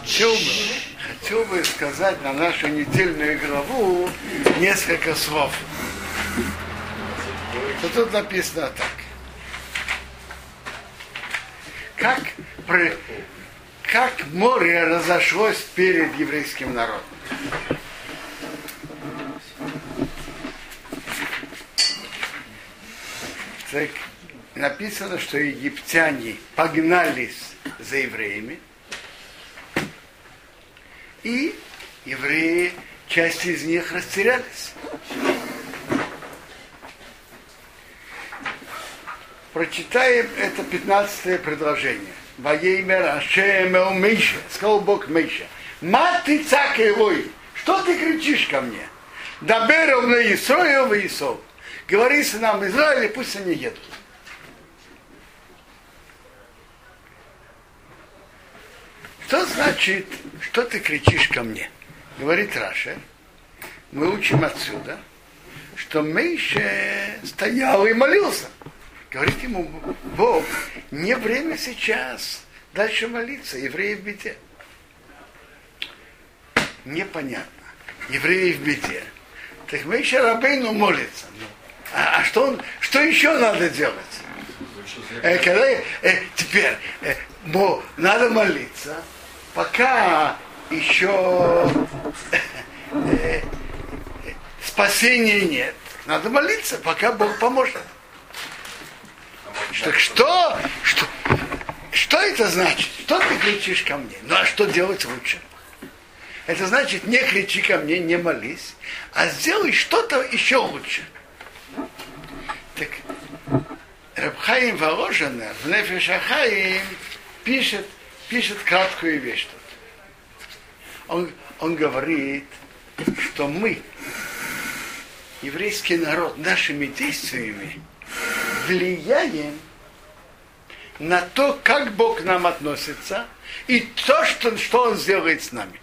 Хотел бы, хотел бы сказать на нашу недельную главу несколько слов. То тут написано так. Как, при, как море разошлось перед еврейским народом. Так, написано, что египтяне погнались за евреями, и евреи, часть из них растерялись. Прочитаем это 15 предложение. Ваеймер Ашемел Миша. Сказал Бог Миша. Ма ты Что ты кричишь ко мне? Даберов на Исроил в Исов. Говори сынам Израиля, пусть они едут. Что значит, что ты кричишь ко мне? Говорит Раша. Мы учим отсюда, что Мейше стоял и молился. Говорит ему Бог, не время сейчас дальше молиться, евреи в беде. Непонятно. Евреи в беде. Так Мейша Рабейну молится. Ну, а, а что, он, что еще надо делать? Э, когда, э, теперь, э, но надо молиться, пока еще э, спасения нет. Надо молиться, пока Бог поможет. Так что, что, что это значит? Что ты кричишь ко мне? Ну а что делать лучше? Это значит, не кричи ко мне, не молись, а сделай что-то еще лучше. Так, Рабхаим Воложенер в Нефешахаим пишет, пишет краткую вещь тут. Он, он говорит, что мы, еврейский народ, нашими действиями влияем на то, как Бог к нам относится, и то, что, что Он сделает с нами.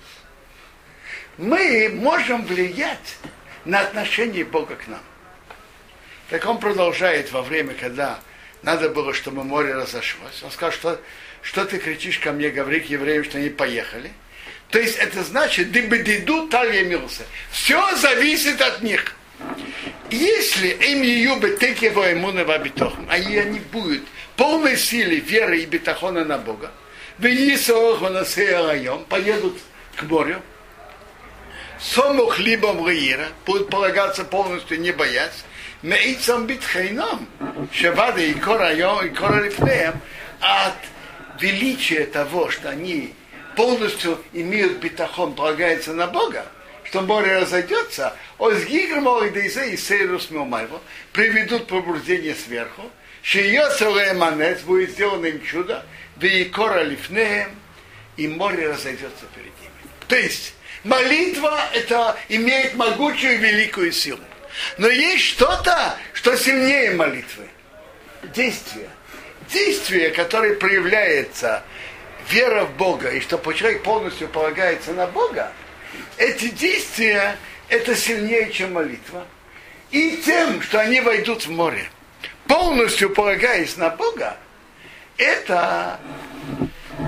Мы можем влиять на отношение Бога к нам. Так он продолжает во время, когда надо было, чтобы море разошлось. Он сказал, что, что ты кричишь ко мне, говори к евреям, что они поехали. То есть это значит, дыбедиду талья мился. Все зависит от них. Если им ее бы текево имуна в они не будут полной силы веры и бетахона на Бога, поедут к морю, Сомух либо Риира, будут полагаться полностью не боясь, Мейцам битхейном, Шабада и Корайом, и Коралифнеем, от величия того, что они полностью имеют битахон, полагается на Бога, что море разойдется, Озгигрмо и Дейзе и Сейрус Милмайво приведут пробуждение сверху, Шиёцеле Манец будет сделано им чудо, да и Кора Лифнеем, и море разойдется перед ними. То есть, молитва это имеет могучую великую силу. Но есть что-то, что сильнее молитвы. Действие. Действие, которое проявляется вера в Бога, и что человек полностью полагается на Бога, эти действия, это сильнее, чем молитва. И тем, что они войдут в море, полностью полагаясь на Бога, это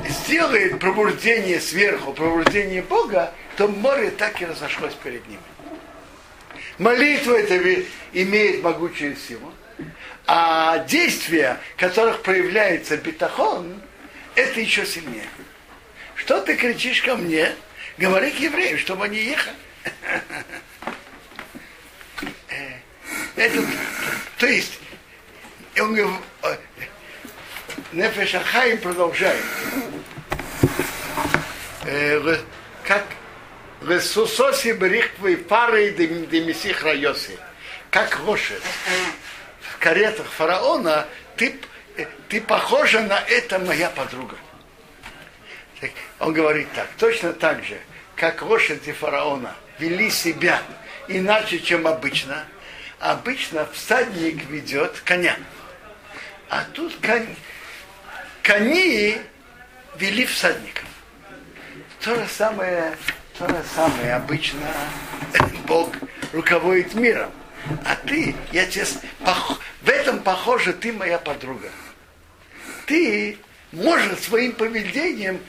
сделает пробуждение сверху, пробуждение Бога, то море так и разошлось перед ними. Молитва это имеет могучую силу, а действия, которых проявляется бетахон, это еще сильнее. Что ты кричишь ко мне? Говори к евреям, чтобы они ехали. Э, это, то есть, он э, Нефеш Ахаим продолжает. Э, как Весусоси брихвы пары демисих райоси. Как лошадь в каретах фараона, ты, ты похожа на это моя подруга. Он говорит так, точно так же, как лошади фараона вели себя иначе, чем обычно. Обычно всадник ведет коня. А тут конь, кони вели всадников. То же самое то же самое обычно Бог руководит миром. А ты, я тебе, в этом похоже, ты моя подруга. Ты можешь своим поведением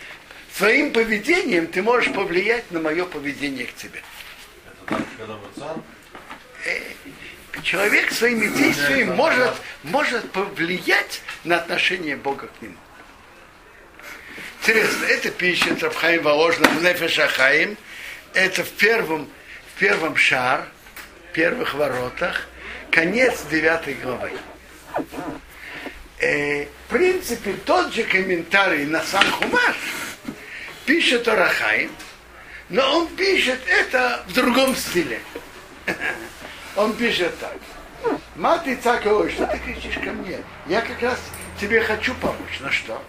своим поведением ты можешь повлиять на мое поведение к тебе. Э, человек своими действиями может, может повлиять на отношение Бога к нему. Интересно, это пишет Рабхаим Воложна в Нефешахаим. Это в первом, в первом шар, в первых воротах, конец девятой главы. Э, в принципе, тот же комментарий на сам Хумаш пишет Орахаим, но он пишет это в другом стиле. Он пишет так. Маты цакой, что ты кричишь ко мне? Я как раз тебе хочу помочь. На что?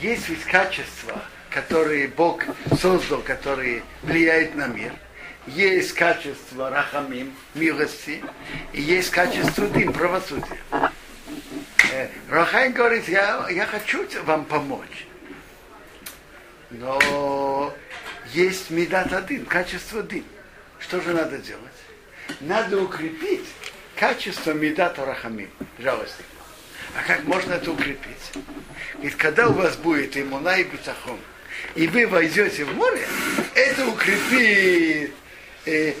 Есть ведь качества, которые Бог создал, которые влияют на мир. Есть качество рахамим, милости, и есть качество дым, правосудия. Э, Рахайн говорит, я, я хочу вам помочь. Но есть медат один, качество дым. Что же надо делать? Надо укрепить качество медата рахамим, жалости. А как можно это укрепить? Ведь когда у вас будет имуна и битахон, и вы войдете в море, это укрепит э,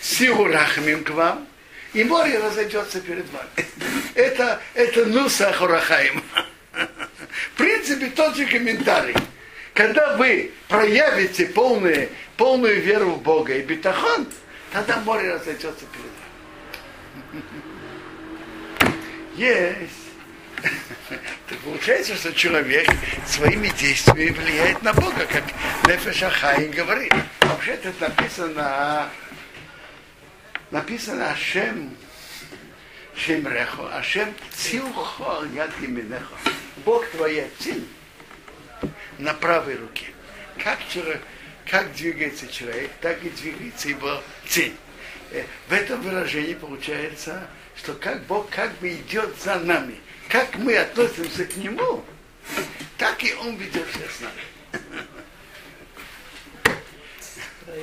силу рахамим к вам, и море разойдется перед вами. Это, это нуса хурахаим. В принципе, тот же комментарий. Когда вы проявите полную, полную веру в Бога и битахон, тогда море разойдется перед вами. Есть. Так получается, что человек своими действиями влияет на Бога, как Нефеша Хаин говорит. Вообще это написано, написано Ашем Шемрехо, Ашем Цилхо Яд Именехо. Бог твоя цель на правой руке. Как, человек, как двигается человек, так и двигается его цель. Э, в этом выражении получается, что как Бог как бы идет за нами. Как мы относимся к Нему, так и Он ведет себя с нами.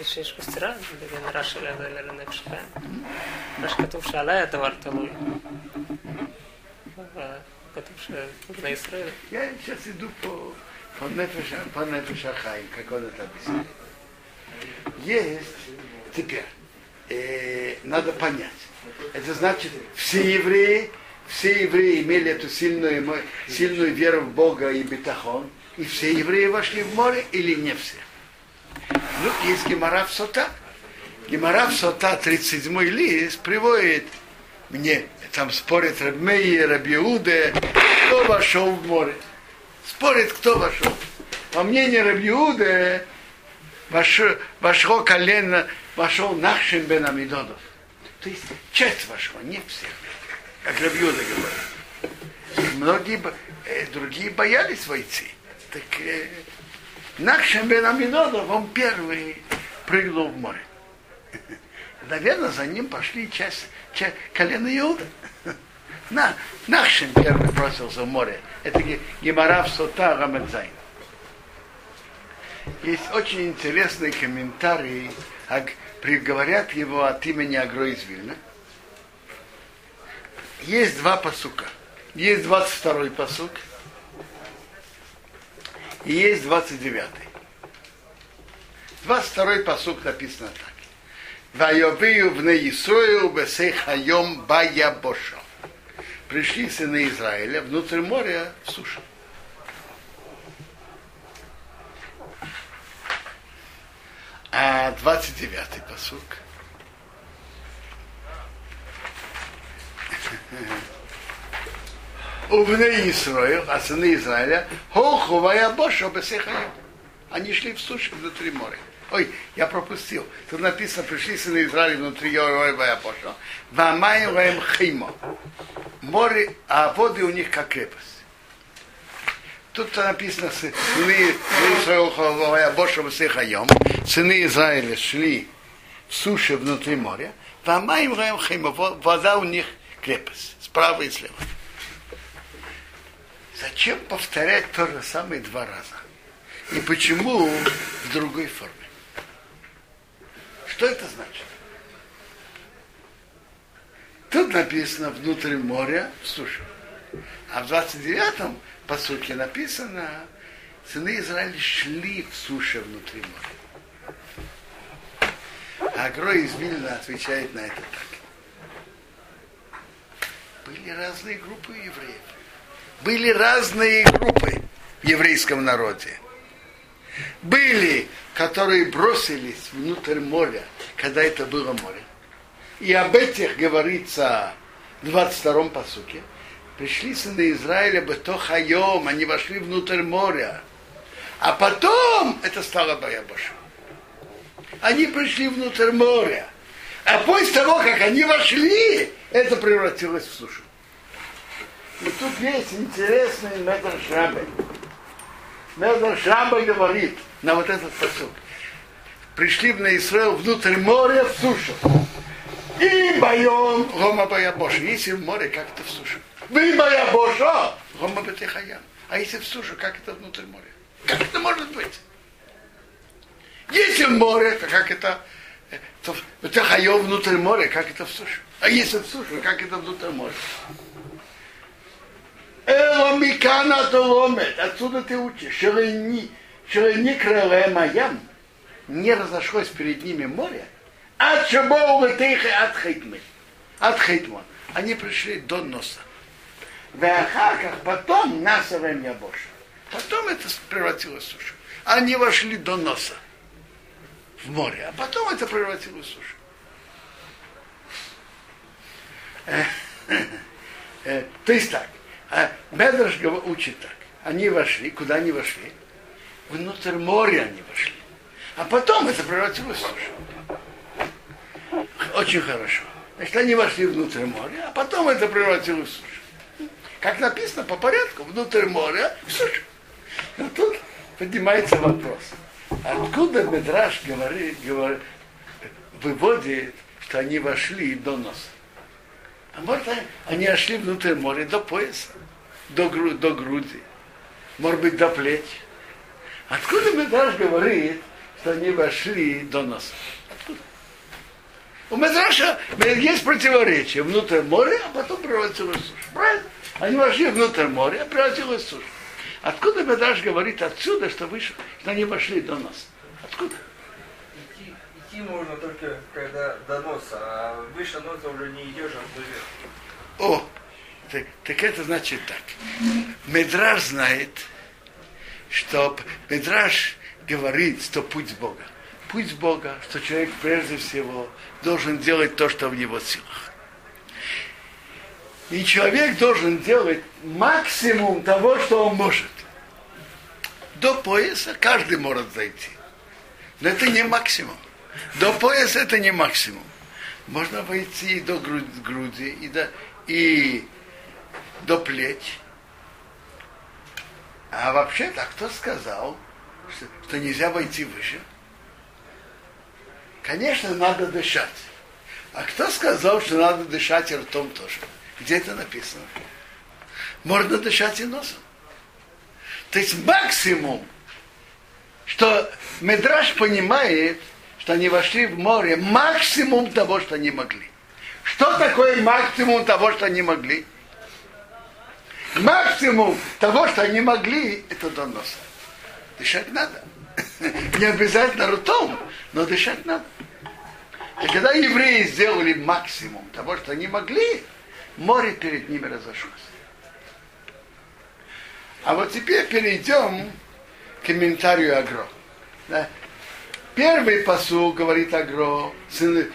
שיש בסתירה בין רש"י לנפש חיים. רש"י כתוב שעליי הדבר תלוי. כתוב שבני ישראל. כן, שעשידו פה по нефеша хайм, как он это объясняет. Есть теперь, э, надо понять. Это значит, все евреи, все евреи имели эту сильную, сильную веру в Бога и бетахон, и все евреи вошли в море или не все. Ну, есть Гемара в Сота. Гемара в Сота, 37 лист, приводит мне, там спорит Рабмей, Рабиуде, кто вошел в море спорит, кто вошел. По мнению Рабиуда, вошло, колено, вошел Нахшин бен Амидодов. То есть часть вошла, не все. Как Рабиуда говорит. Многие, э, другие боялись войти. Так э, Нахшин бен он первый прыгнул в море. Наверное, за ним пошли часть, часть колена Иуда. На, Нахшин первый бросился в море. Это Гемара в Сота Рамадзайн. Есть очень интересный комментарий, говорят его от имени Агро. Есть два посука. Есть 22-й посук и есть 29-й. 22-й посук написано так. Вайовию в Неисрою бесейхайом баябошо пришли сыны Израиля внутрь моря в суше. А 29-й посук. Увны Исраил, а сыны Израиля, хоховая боша бесехая. Они шли в суше внутри моря. Ой, я пропустил. Тут написано, пришли сыны Израиля внутри Йоровая Боша. Вамаем химо море, а воды у них как крепость. Тут написано, сыны сыны Израиля шли в суше внутри моря, вода у них крепость, справа и слева. Зачем повторять то же самое два раза? И почему в другой форме? Что это значит? Тут написано внутрь моря в сушу. А в 29-м посылке написано сыны Израиля шли в суше внутри моря. А Агро из Вильна отвечает на это так. Были разные группы евреев. Были разные группы в еврейском народе. Были, которые бросились внутрь моря, когда это было море. И об этих говорится в 22-м посуке. Пришли сыны Израиля Бетохайом, они вошли внутрь моря. А потом это стало Баябоша. Они пришли внутрь моря. А после того, как они вошли, это превратилось в сушу. И тут есть интересный метр Шрабы. Метр Шрабы говорит на вот этот посуд. Пришли на Израиль внутрь моря в сушу. И боем Рома Баябоша. Если в море, как это в суше? Вы Баябоша, Рома Бетехаям. А если в суше, как это внутрь моря? Как это может быть? Если в море, то как это то Бетехаем внутрь моря, как это в суше? А если в суше, как это внутрь моря? Эламикана толомет. Отсюда ты учишь. Шелени крылая моям. Не разошлось перед ними море. От шабоу от хейтмы. От хейтмон. Они пришли до носа. Вахаках потом насовем я больше. Потом это превратилось в сушу. Они вошли до носа в море, а потом это превратилось в сушу. То есть так, а Бедраш учит так. Они вошли, куда они вошли? Внутрь моря они вошли. А потом это превратилось в сушу. Очень хорошо. Значит, они вошли внутрь моря, а потом это превратилось в сушу. Как написано по порядку, внутрь моря в сушу. Но тут поднимается вопрос. Откуда Медраж говорит, говорит, выводит, что они вошли до носа? А может, они вошли внутрь моря до пояса, до, гру, до груди, может быть, до плеч. Откуда Медраж говорит, что они вошли до носа? У Медраша есть противоречие. Внутрь моря, а потом превратилось в сушу. Правильно? Они вошли внутрь моря, а превратилось в сушу. Откуда Медраж говорит отсюда, что, вышел, что они вошли до нас? Откуда? Идти, идти можно только когда до носа, а выше носа уже не идешь, а. О, так, так это значит так. Медраж знает, что Медраж говорит, что путь Бога. Путь Бога, что человек прежде всего должен делать то, что в его силах. И человек должен делать максимум того, что он может. До пояса каждый может зайти. Но это не максимум. До пояса это не максимум. Можно войти до груди и до, и до плеч. А вообще-то, кто сказал, что, что нельзя войти выше? Конечно, надо дышать. А кто сказал, что надо дышать и ртом тоже? Где это написано? Можно дышать и носом. То есть максимум, что Медраж понимает, что они вошли в море, максимум того, что они могли. Что такое максимум того, что они могли? Максимум того, что они могли, это до носа. Дышать надо. Не обязательно ртом, но дышать надо. И когда евреи сделали максимум того, что они могли, море перед ними разошлось. А вот теперь перейдем к комментарию Агро. Да? Первый посыл говорит Агро, сыны,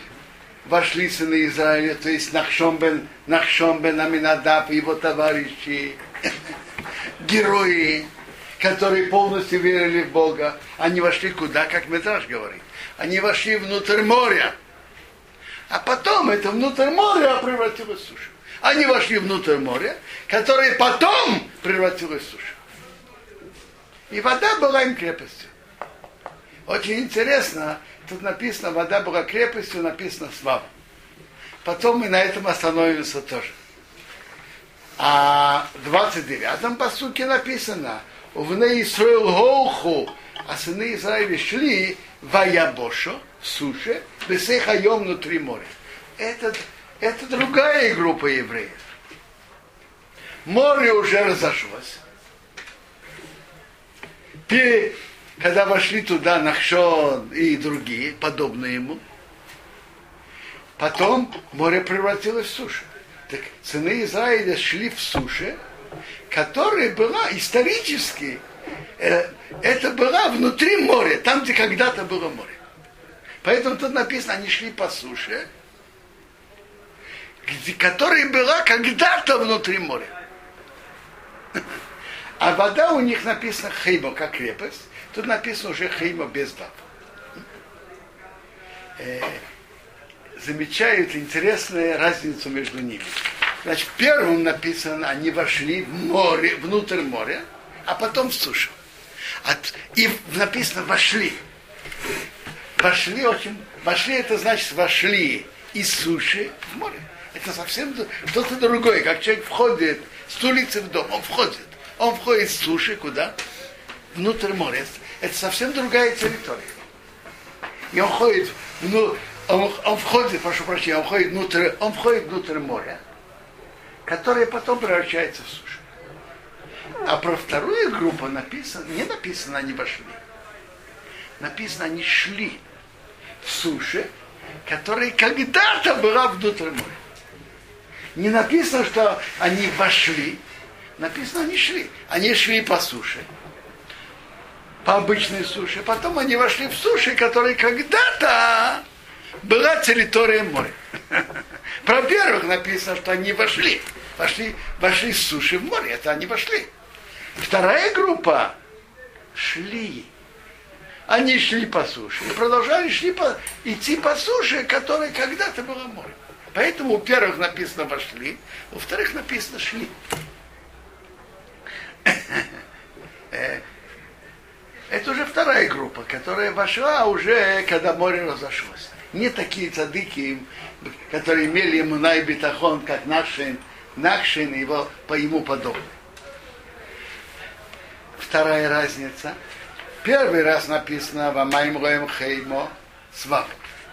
вошли сыны Израиля, то есть Нахшом бен, Нахшом бен Аминадаб и его товарищи, герои, которые полностью верили в Бога, они вошли куда, как Метраж говорит. Они вошли внутрь моря. А потом это внутрь моря превратилось в сушу. Они вошли внутрь моря, которое потом превратилось в сушу. И вода была им крепостью. Очень интересно, тут написано, вода была крепостью, написано свав. Потом мы на этом остановимся тоже. А в 29-м посуке написано, Увне Исраил Голху, а сыны Израиля шли в Аябошо, в суше, Бесехайом внутри моря. Это, это другая группа евреев. Море уже разошлось. Пе- Когда вошли туда Нахшон и другие, подобные ему, потом море превратилось в сушу. Так сыны Израиля шли в суше, которая была исторически, э, это была внутри моря, там, где когда-то было море. Поэтому тут написано, они шли по суше, которая была когда-то внутри моря. А вода у них написана хеймо, как крепость. Тут написано уже хеймо без баб. Э, замечают интересную разницу между ними. Значит, в первом написано, они вошли в море, внутрь моря, а потом в сушу. От, и написано вошли. Вошли очень, вошли это значит вошли из суши в море. Это совсем что-то другое. Как человек входит с улицы в дом, он входит. Он входит с суши куда? Внутрь моря. Это совсем другая территория. И он ходит, ну, он, он входит, прошу прощения, он входит внутрь, он входит внутрь моря, которое потом превращается в сушу. А про вторую группу написано, не написано, они вошли. Написано, они шли в суше, которая когда-то была внутрь моря. Не написано, что они вошли, написано, они шли. Они шли по суше, по обычной суше. Потом они вошли в суше, которая когда-то была территория моря. Про первых написано, что они вошли. Вошли, вошли с суши в море, это они вошли. Вторая группа шли. Они шли по суше и продолжали шли по, идти по суше, которая когда-то была море. Поэтому у первых написано вошли, у вторых написано шли. Это уже вторая группа, которая вошла уже, когда море разошлось. Не такие цадыки, которые имели ему и как Накшин и его по ему подобные. Вторая разница. Первый раз написано «Вамаим роем хеймо» с вав.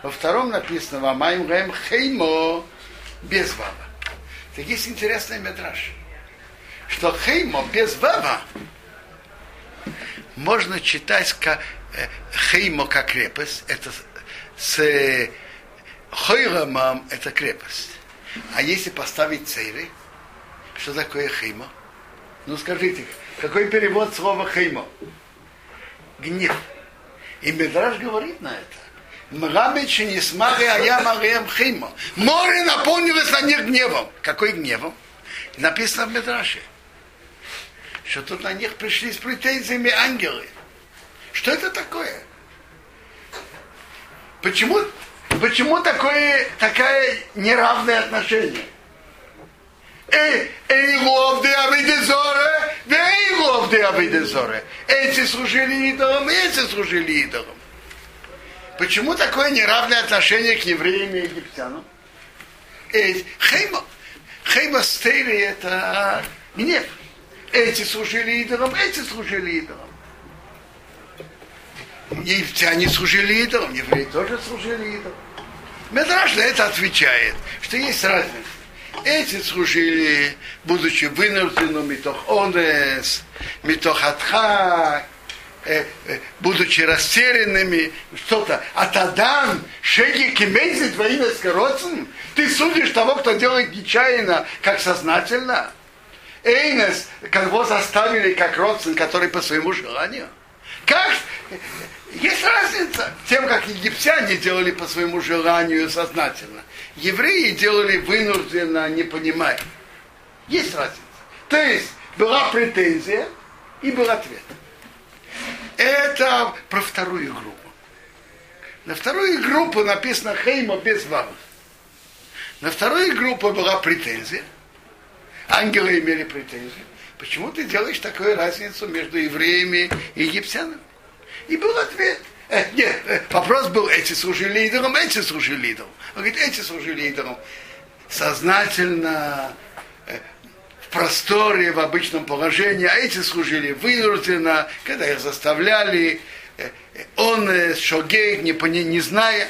Во втором написано «Вамаим роем хеймо» без вава. Так есть интересный метраж, что хеймо без вава можно читать как э, хеймо как крепость, это с э, хойрамом это крепость. А если поставить цейры, что такое хеймо? Ну скажите, какой перевод слова хеймо? Гнев. И Медраж говорит на это. Мрабич не смари, а я марием хеймо. Море наполнилось на них гневом. Какой гневом? Написано в Медраше что тут на них пришли с претензиями ангелы. Что это такое? Почему, почему такое, такое неравное отношение? Эй, эй, ловды Авидезоре, да эй, ловды Авидезоре. Эти служили идолам, эти служили идолам. Почему такое неравное отношение к евреям и египтянам? Хейма, хейма стейли это гнев. Эти служили идолам, эти служили идолам. Египтяне служили идолам, евреи тоже служили идолам. Медраж на это отвечает, что есть разница. Эти служили, будучи вынужденными, митох онес, митох атхак, э, э, будучи растерянными, что-то. А тадан, шеги кемейзи твоими скоротцем, ты судишь того, кто делает нечаянно, как сознательно. Эйнес, кого заставили как родственник, который по своему желанию. Как? Есть разница. Тем, как египтяне делали по своему желанию сознательно. Евреи делали вынужденно, не понимая. Есть разница. То есть была претензия и был ответ. Это про вторую группу. На вторую группу написано Хейма без вава. На вторую группу была претензия – ангелы имели претензии. Почему ты делаешь такую разницу между евреями и египтянами? И был ответ. Э, нет, э, вопрос был, эти служили лидером, эти служили лидером. Он говорит, эти служили лидером. Сознательно, э, в просторе, в обычном положении, а эти служили вынужденно, когда их заставляли, он э, не, не, не зная.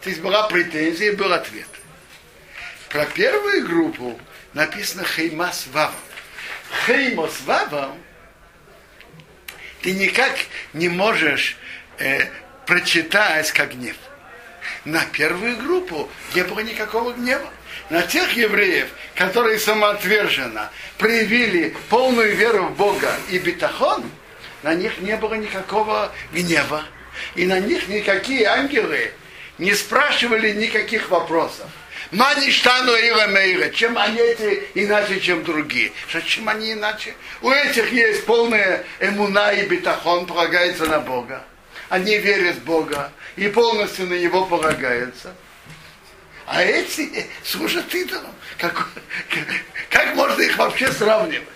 То есть была претензия был ответ. Про первую группу написано хейма с вавом. Хейма с вавом ты никак не можешь э, прочитать как гнев. На первую группу не было никакого гнева. На тех евреев, которые самоотверженно проявили полную веру в Бога и бетахон, на них не было никакого гнева. И на них никакие ангелы не спрашивали никаких вопросов. Маништану Ира Мейра, чем они эти иначе, чем другие. Что, чем они иначе? У этих есть полная эмуна и бетахон, полагается на Бога. Они верят в Бога и полностью на Него полагаются. А эти служат идолам. Как, как, можно их вообще сравнивать?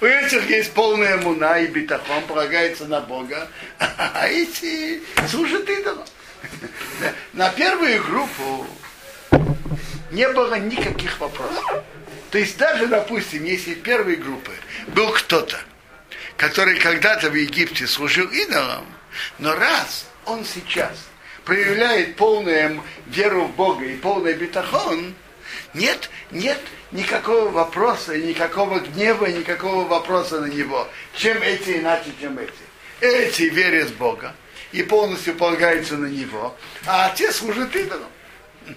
У этих есть полная муна и битахон, полагается на Бога, а эти служат идолам. На первую группу не было никаких вопросов. То есть даже, допустим, если в первой группы был кто-то, который когда-то в Египте служил идолам, но раз он сейчас проявляет полную веру в Бога и полный бетахон, нет, нет никакого вопроса, никакого гнева, никакого вопроса на него. Чем эти иначе, чем эти? Эти верят в Бога и полностью полагаются на него, а те служат идолам.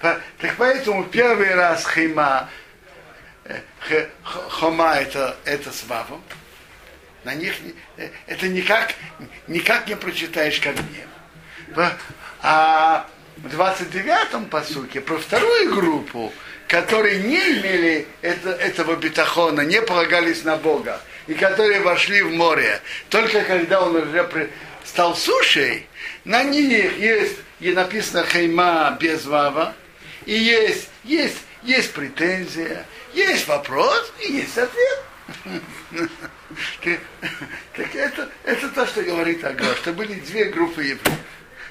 Так поэтому первый раз хима, хома это, это с вавом, на них э, это никак, никак не прочитаешь как гнев. А в 29-м посуке про вторую группу, которые не имели это, этого бетахона, не полагались на Бога, и которые вошли в море, только когда он уже стал сушей, на них есть, и написано хейма без вава, и есть, есть, есть претензия, есть вопрос и есть ответ. Так это, это то, что говорит Агро, что были две группы евреев.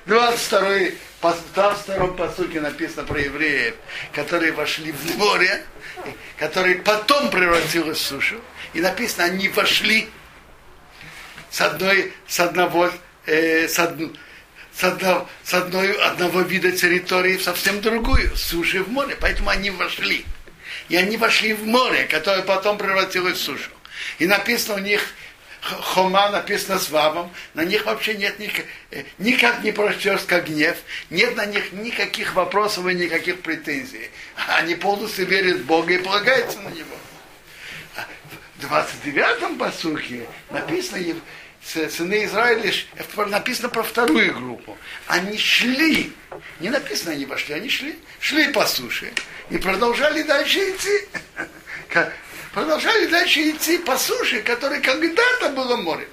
22 в 22 посуке написано про евреев, которые вошли в море, которые потом превратилось в сушу. И написано, они вошли с одной, с одного, э, с, од, с, одного, с одной, одного вида территории в совсем другую, с суши в море. Поэтому они вошли. И они вошли в море, которое потом превратилось в сушу. И написано у них Хома написано с вавом, на них вообще нет никак, э, никак не прочтешь как гнев, нет на них никаких вопросов и никаких претензий. Они полностью верят в Бога и полагаются на Него. А в 29-м посухе написано, сыны Израиля, написано про вторую группу. Они шли, не написано они вошли, они шли, шли по суше и продолжали дальше идти продолжали дальше идти по суше, которой когда-то было море.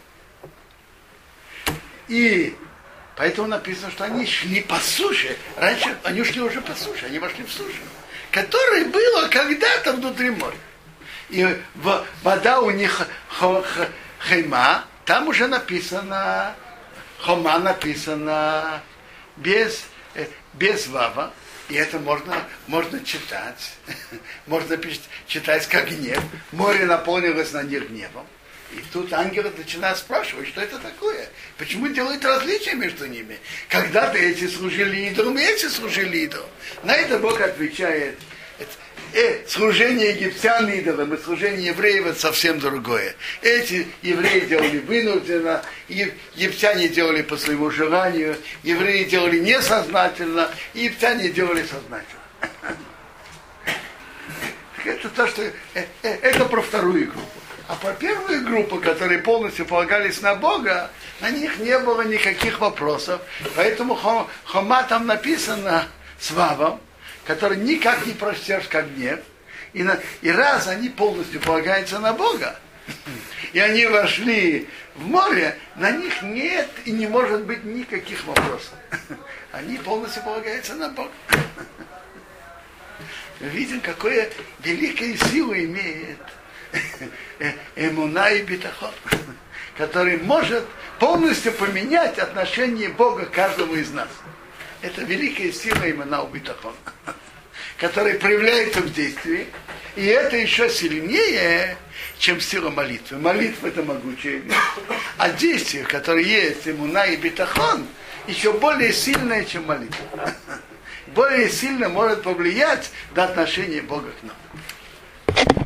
И поэтому написано, что они шли по суше. Раньше они шли уже по суше, они вошли в сушу, которая была когда-то внутри моря. И вода у них хайма, там уже написано, хома написано без, э, без вава, и это можно, можно читать. можно читать как гнев. Море наполнилось на них гневом. И тут ангелы начинают спрашивать, что это такое? Почему делают различия между ними? Когда-то эти служили идолам, и эти служили идолам. На это Бог отвечает, э, служение египтян идолам и служение евреев это совсем другое. Эти евреи делали вынужденно, египтяне делали по своему желанию, евреи делали несознательно, египтяне делали сознательно. Это то, что э, э, это про вторую группу. А про первую группу, которые полностью полагались на Бога, на них не было никаких вопросов. Поэтому Хома там написано с Вавом, который никак не прочтешь как гнев. И, на, и раз они полностью полагаются на Бога, и они вошли в море, на них нет и не может быть никаких вопросов. Они полностью полагаются на Бога. Видим, какое великая сила имеет эмуна и битахон, который может полностью поменять отношение Бога к каждому из нас. Это великая сила имена у битахон который проявляется в действии, и это еще сильнее, чем сила молитвы. Молитва это могучая. А действие, которое есть имуна и бетахон, еще более сильное, чем молитва. Более сильно может повлиять на отношение Бога к нам.